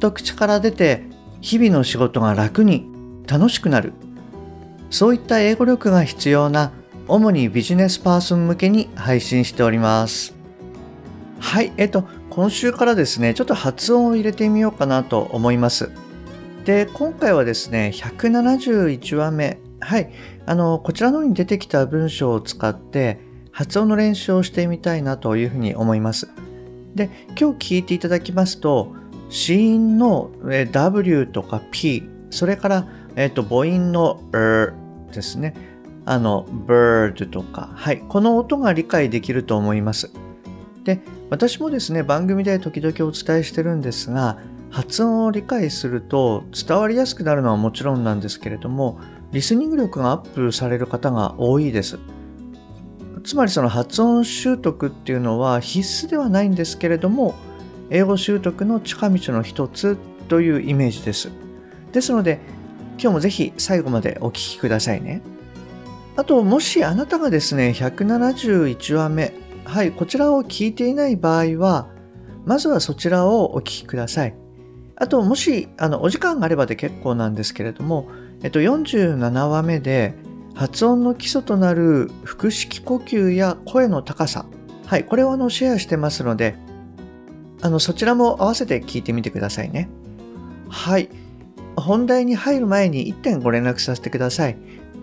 と口から出て日々の仕事が楽に楽しくなる。そういった英語力が必要な主にビジネスパーソン向けに配信しております。はいえっと今週からですねちょっと発音を入れてみようかなと思います。で今回はですね171話目。はい。あのこちらの方に出てきた文章を使って発音の練習をしてみたいなというふうに思います。で今日聞いていただきますと子音の W とか P それから、えっと、母音の R ですね。あの bird とか。はい。この音が理解できると思います。で私もですね番組で時々お伝えしてるんですが発音を理解すると伝わりやすくなるのはもちろんなんですけれどもリスニング力がアップされる方が多いです。つまりその発音習得っていうのは必須ではないんですけれども英語習得の近道の一つというイメージです。ですので今日もぜひ最後までお聴きくださいね。あともしあなたがですね171話目はいこちらを聞いていない場合はまずはそちらをお聞きください。あともしあのお時間があればで結構なんですけれども、えっと、47話目で発音の基礎となる腹式呼吸や声の高さ、はい、これをあのシェアしてますので、あのそちらも合わせて聞いてみてくださいね。はい。本題に入る前に1点ご連絡させてください。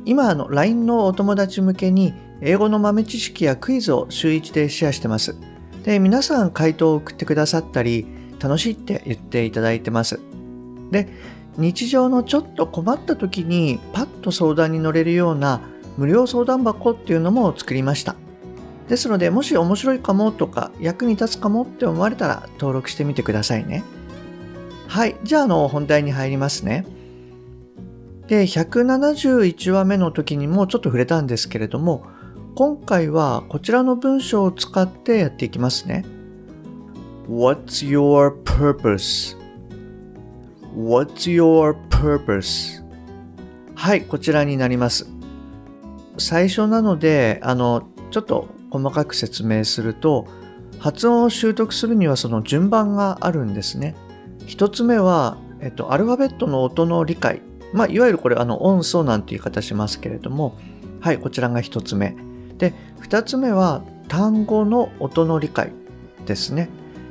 今、あの LINE のお友達向けに英語の豆知識やクイズを週1でシェアしてます。で、皆さん回答を送ってくださったり、楽しいって言っていただいてます。で、日常のちょっと困った時にパッと相談に乗れるような無料相談箱っていうのも作りました。ですので、もし面白いかもとか役に立つかもって思われたら登録してみてくださいね。はい。じゃあ、あの、本題に入りますね。で、171話目の時にもちょっと触れたんですけれども、今回はこちらの文章を使ってやっていきますね。What's your purpose? What's your purpose? はい、こちらになります。最初なので、あの、ちょっと細かく説明すると、発音を習得するにはその順番があるんですね。一つ目は、えっと、アルファベットの音の理解。まあ、いわゆるこれ、あの、音素なんて言い方しますけれども、はい、こちらが一つ目。で、二つ目は、単語の音の理解ですね。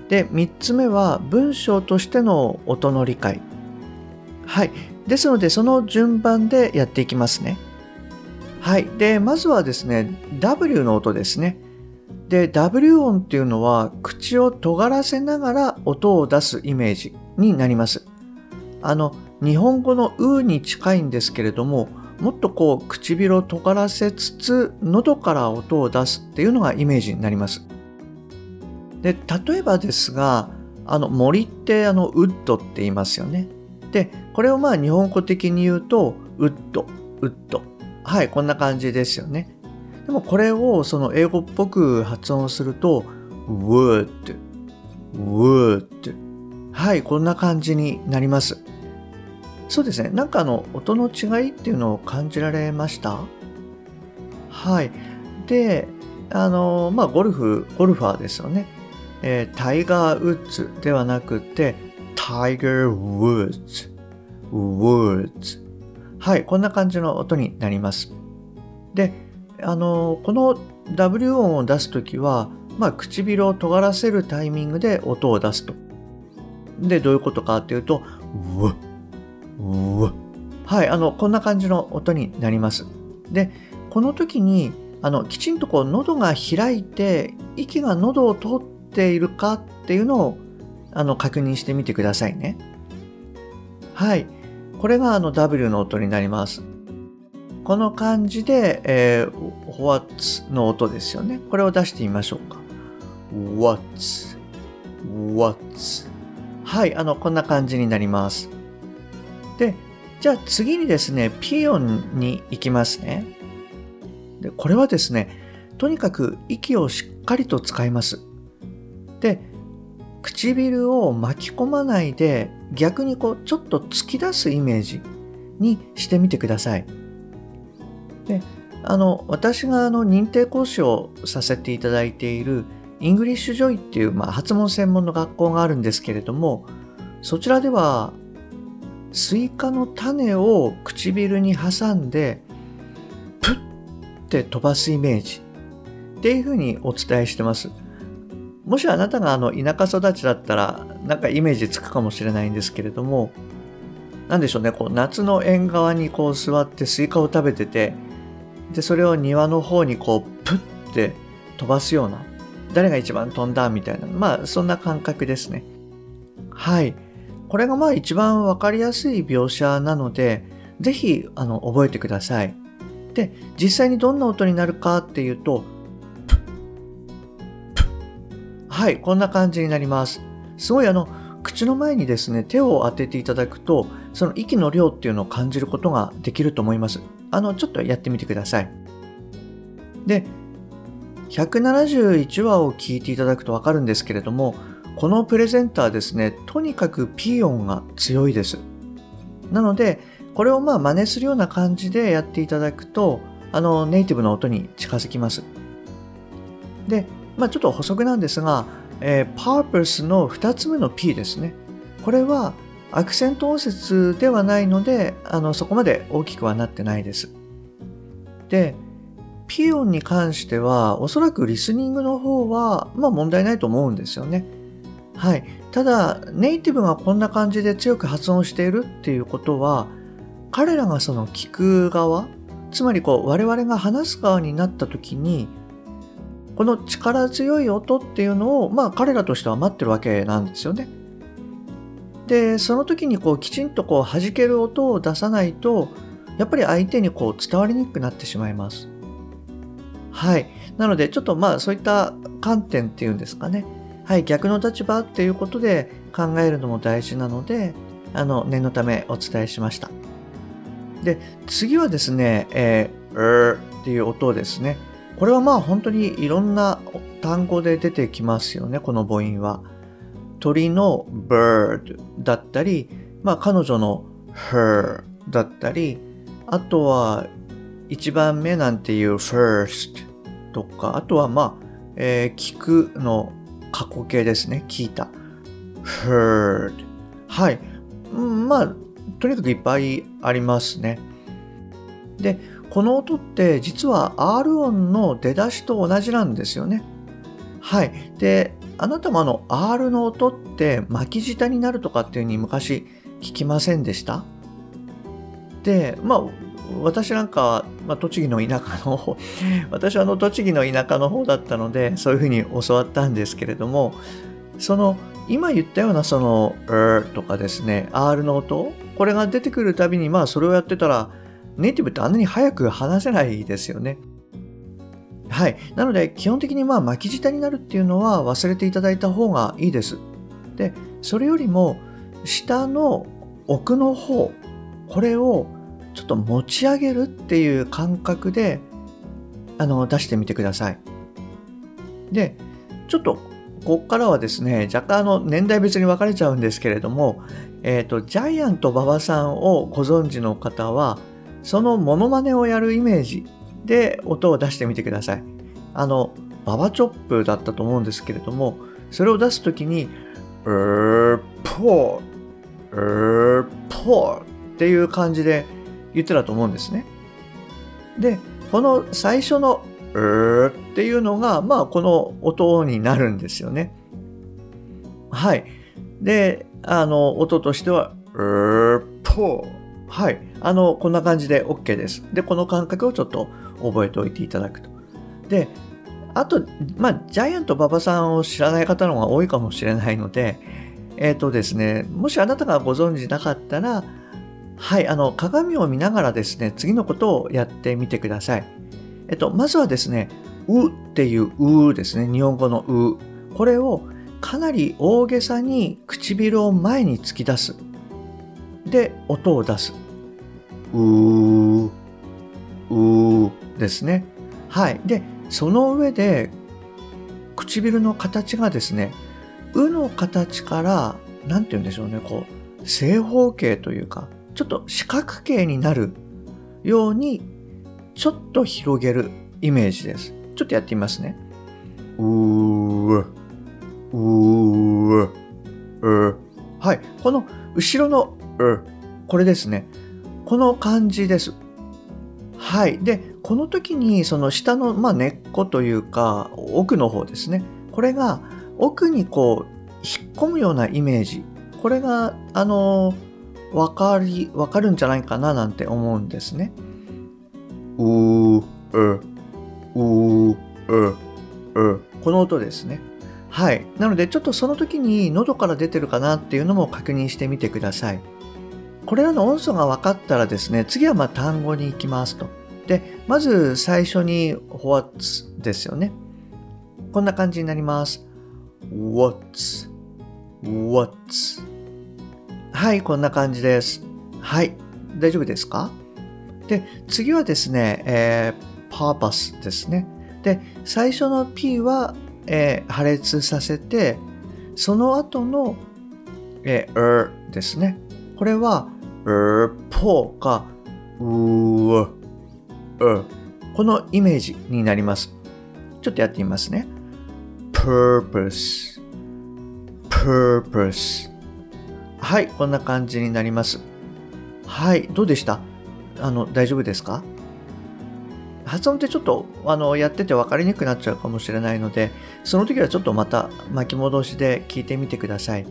で、三つ目は、文章としての音の理解はい。ですので、その順番でやっていきますね。はい。で、まずはですね、W の音ですね。で、W 音っていうのは、口を尖らせながら音を出すイメージになります。あの、日本語のうに近いんですけれども、もっとこう、唇を尖らせつつ、喉から音を出すっていうのがイメージになります。で、例えばですが、あの、森ってあの、ウッドって言いますよね。で、これをまあ日本語的に言うと、ウッド、ウッド。はい、こんな感じですよね。でもこれをその英語っぽく発音すると、would, would。はい、こんな感じになります。そうですね。なんかあの、音の違いっていうのを感じられました？はい。で、あの、まあ、ゴルフ、ゴルファーですよね。えー、タイガー・ウッズではなくて、Tiger Woods Woods はい、こんな感じの音になります。で、あの、この W 音を出すときは、まあ、唇を尖らせるタイミングで音を出すと。で、どういうことかっていうと、ううはい、あの、こんな感じの音になります。で、この時に、あの、きちんとこう、喉が開いて、息が喉を通っているかっていうのをあの確認してみてくださいね。はい。これがあの W の音になります。この感じで、えー、What's の音ですよね。これを出してみましょうか。What's, What's? はい、あの、こんな感じになります。で、じゃあ次にですね、ピ音に行きますね。で、これはですね、とにかく息をしっかりと使います。で、唇を巻き込まないで逆にこうちょっと突き出すイメージにしてみてください。で、あの、私があの認定講師をさせていただいている English Joy っていう、まあ、発音専門の学校があるんですけれども、そちらではスイカの種を唇に挟んでプッて飛ばすイメージっていうふうにお伝えしてます。もしあなたがあの田舎育ちだったらなんかイメージつくかもしれないんですけれども、なんでしょうね、こう夏の縁側にこう座ってスイカを食べてて、で、それを庭の方にこうプッて飛ばすような、誰が一番飛んだみたいな、まあそんな感覚ですね。はい。これがまあ一番わかりやすい描写なので、ぜひあの覚えてください。で、実際にどんな音になるかっていうと、はい、こんな感じになります。すごいあの、口の前にですね、手を当てていただくと、その息の量っていうのを感じることができると思います。あの、ちょっとやってみてください。で、171話を聞いていただくとわかるんですけれども、このプレゼンターですね、とにかくピー音が強いです。なので、これをまあ真似するような感じでやっていただくと、あの、ネイティブの音に近づきます。で、まあちょっと補足なんですが、えー、purpose の2つ目の P ですね。これはアクセント音節ではないので、あの、そこまで大きくはなってないです。で、ピ音に関しては、おそらくリスニングの方は、まあ問題ないと思うんですよね。はい。ただ、ネイティブがこんな感じで強く発音しているっていうことは、彼らがその聞く側、つまりこう我々が話す側になった時に、この力強い音っていうのを、まあ彼らとしては待ってるわけなんですよね。で、その時にこうきちんとこう弾ける音を出さないと、やっぱり相手にこう伝わりにくくなってしまいます。はい。なので、ちょっとまあそういった観点っていうんですかね。はい。逆の立場っていうことで考えるのも大事なので、あの、念のためお伝えしました。で、次はですね、えー、r っていう音をですね。これはまあ本当にいろんな単語で出てきますよね、この母音は。鳥の bird だったり、まあ彼女の her だったり、あとは一番目なんていう first とか、あとはまあ、えー、聞くの過去形ですね、聞いた。heard はい。まあ、とにかくいっぱいありますね。で、この音って実は R 音の出だしと同じなんですよね。はい。で、あなたもあの R の音って巻き舌になるとかっていう風に昔聞きませんでした？で、まあ、私なんか、まあ、栃木の田舎の方、私はあの栃木の田舎の方だったので、そういうふうに教わったんですけれども、その、今言ったようなその、er とかですね、R の音、これが出てくるたびに、まあそれをやってたら、ネイティブってあんなに早く話せないですよね。はい。なので、基本的にまあ巻き舌になるっていうのは忘れていただいた方がいいです。で、それよりも、下の奥の方、これをちょっと持ち上げるっていう感覚で、あの、出してみてください。で、ちょっと、ここからはですね、若干あの、年代別に分かれちゃうんですけれども、えっ、ー、と、ジャイアント馬場さんをご存知の方は、そのモノマネをやるイメージで音を出してみてください。あの、ババチョップだったと思うんですけれども、それを出すときに、うーぽー、うーぽーっていう感じで言ってたと思うんですね。で、この最初のうーっていうのが、まあこの音になるんですよね。はい。で、あの、音としては、うーぽー。はい。あの、こんな感じで OK です。で、この感覚をちょっと覚えておいていただくと。で、あと、まあ、ジャイアント馬場さんを知らない方の方が多いかもしれないので、えっ、ー、とですね、もしあなたがご存知なかったら、はい、あの、鏡を見ながらですね、次のことをやってみてください。えっと、まずはですね、うっていううですね、日本語のう。これをかなり大げさに唇を前に突き出す。で、音を出す。うー、うーですね。はい。で、その上で、唇の形がですね、うの形から、なんて言うんでしょうね、こう、正方形というか、ちょっと四角形になるように、ちょっと広げるイメージです。ちょっとやってみますね。うー、うー、うはい。この後ろのう、これですね。この感じです。はい。で、この時にその下の、まあ、根っこというか奥の方ですね。これが奥にこう引っ込むようなイメージ。これが、あの、わかり、わかるんじゃないかななんて思うんですね。うー、う、う、う、う。この音ですね。はい。なので、ちょっとその時に喉から出てるかなっていうのも確認してみてください。これらの音素が分かったらですね、次はま単語に行きますと。で、まず最初に what's ですよね。こんな感じになります。what's, what's. はい、こんな感じです。はい、大丈夫ですか？で、次はですね、えー、purpose ですね。で、最初の P は、えー、破裂させて、その後の、えー、er ですね。これは、er, ぽか、うー、このイメージになります。ちょっとやってみますね。purpose, purpose. はい、こんな感じになります。はい、どうでした？あの、大丈夫ですか？発音ってちょっとあのやってて分かりにくくなっちゃうかもしれないので、その時はちょっとまた巻き戻しで聞いてみてください。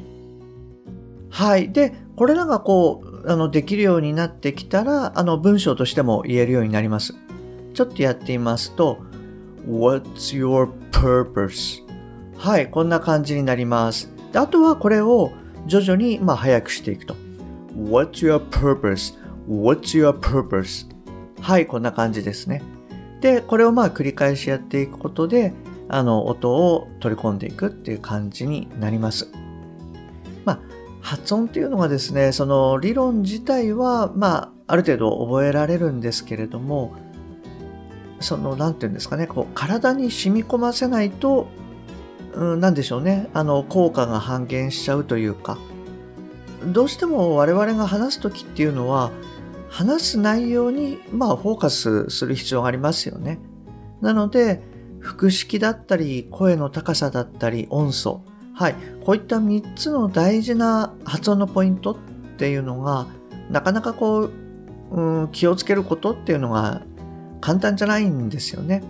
はい。で、これらがこう、あの、できるようになってきたら、あの、文章としても言えるようになります。ちょっとやってみますと、What's your purpose? はい、こんな感じになります。であとはこれを徐々に、まあ、早くしていくと。What's your purpose?What's your purpose? はい、こんな感じですね。で、これをまあ繰り返しやっていくことで、あの、音を取り込んでいくっていう感じになります。まあ、発音っていうのがですね、その理論自体は、まあ、ある程度覚えられるんですけれども、その、なんていうんですかね、こう、体に染み込ませないと、うん、なんでしょうね、あの、効果が半減しちゃうというか、どうしても我々が話す時っていうのは、話す内容に、まあ、フォーカスする必要がありますよね。なので、腹式だったり、声の高さだったり、音素、はい。こういった3つの大事な発音のポイントっていうのが、なかなかこう、うん、気をつけることっていうのが簡単じゃないんですよね。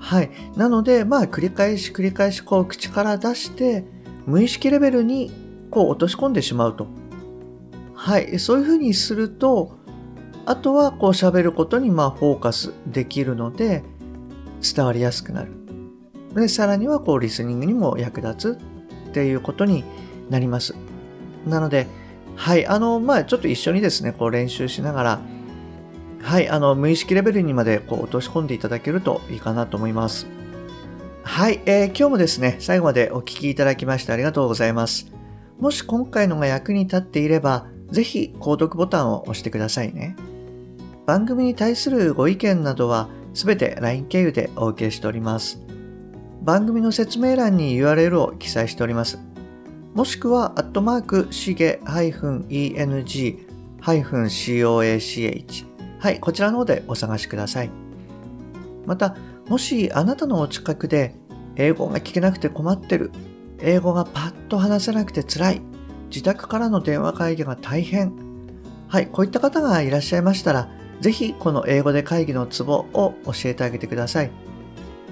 はい。なので、まあ、繰り返し繰り返し、こう、口から出して、無意識レベルに、こう、落とし込んでしまうと。はい。そういうふうにすると、あとは、こう、喋ることに、まあ、フォーカスできるので、伝わりやすくなる。で、さらにはこうリスニングにも役立つっていうことになります。なので、はい、あの、まあちょっと一緒にですね、こう練習しながら、はい、あの、無意識レベルにまでこう落とし込んでいただけるといいかなと思います。はい、えー、今日もですね、最後までお聴きいただきましてありがとうございます。もし今回のが役に立っていれば、ぜひ購読ボタンを押してくださいね。番組に対するご意見などはすべて LINE 経由でお受けしております。番組の説明欄に URL を記載しております。もしくは、アットマーク、しげ -eng-coach。はい、こちらの方でお探しください。また、もしあなたのお近くで英語が聞けなくて困ってる、英語がパッと話せなくて辛い、自宅からの電話会議が大変、はい、こういった方がいらっしゃいましたら、ぜひこの英語で会議のツボを教えてあげてください。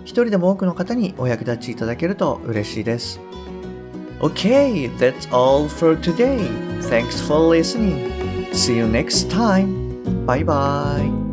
一人でも多くの方にお役立ちいただけると嬉しいです。Okay, that's all for today. Thanks for listening. See you next time. Bye bye.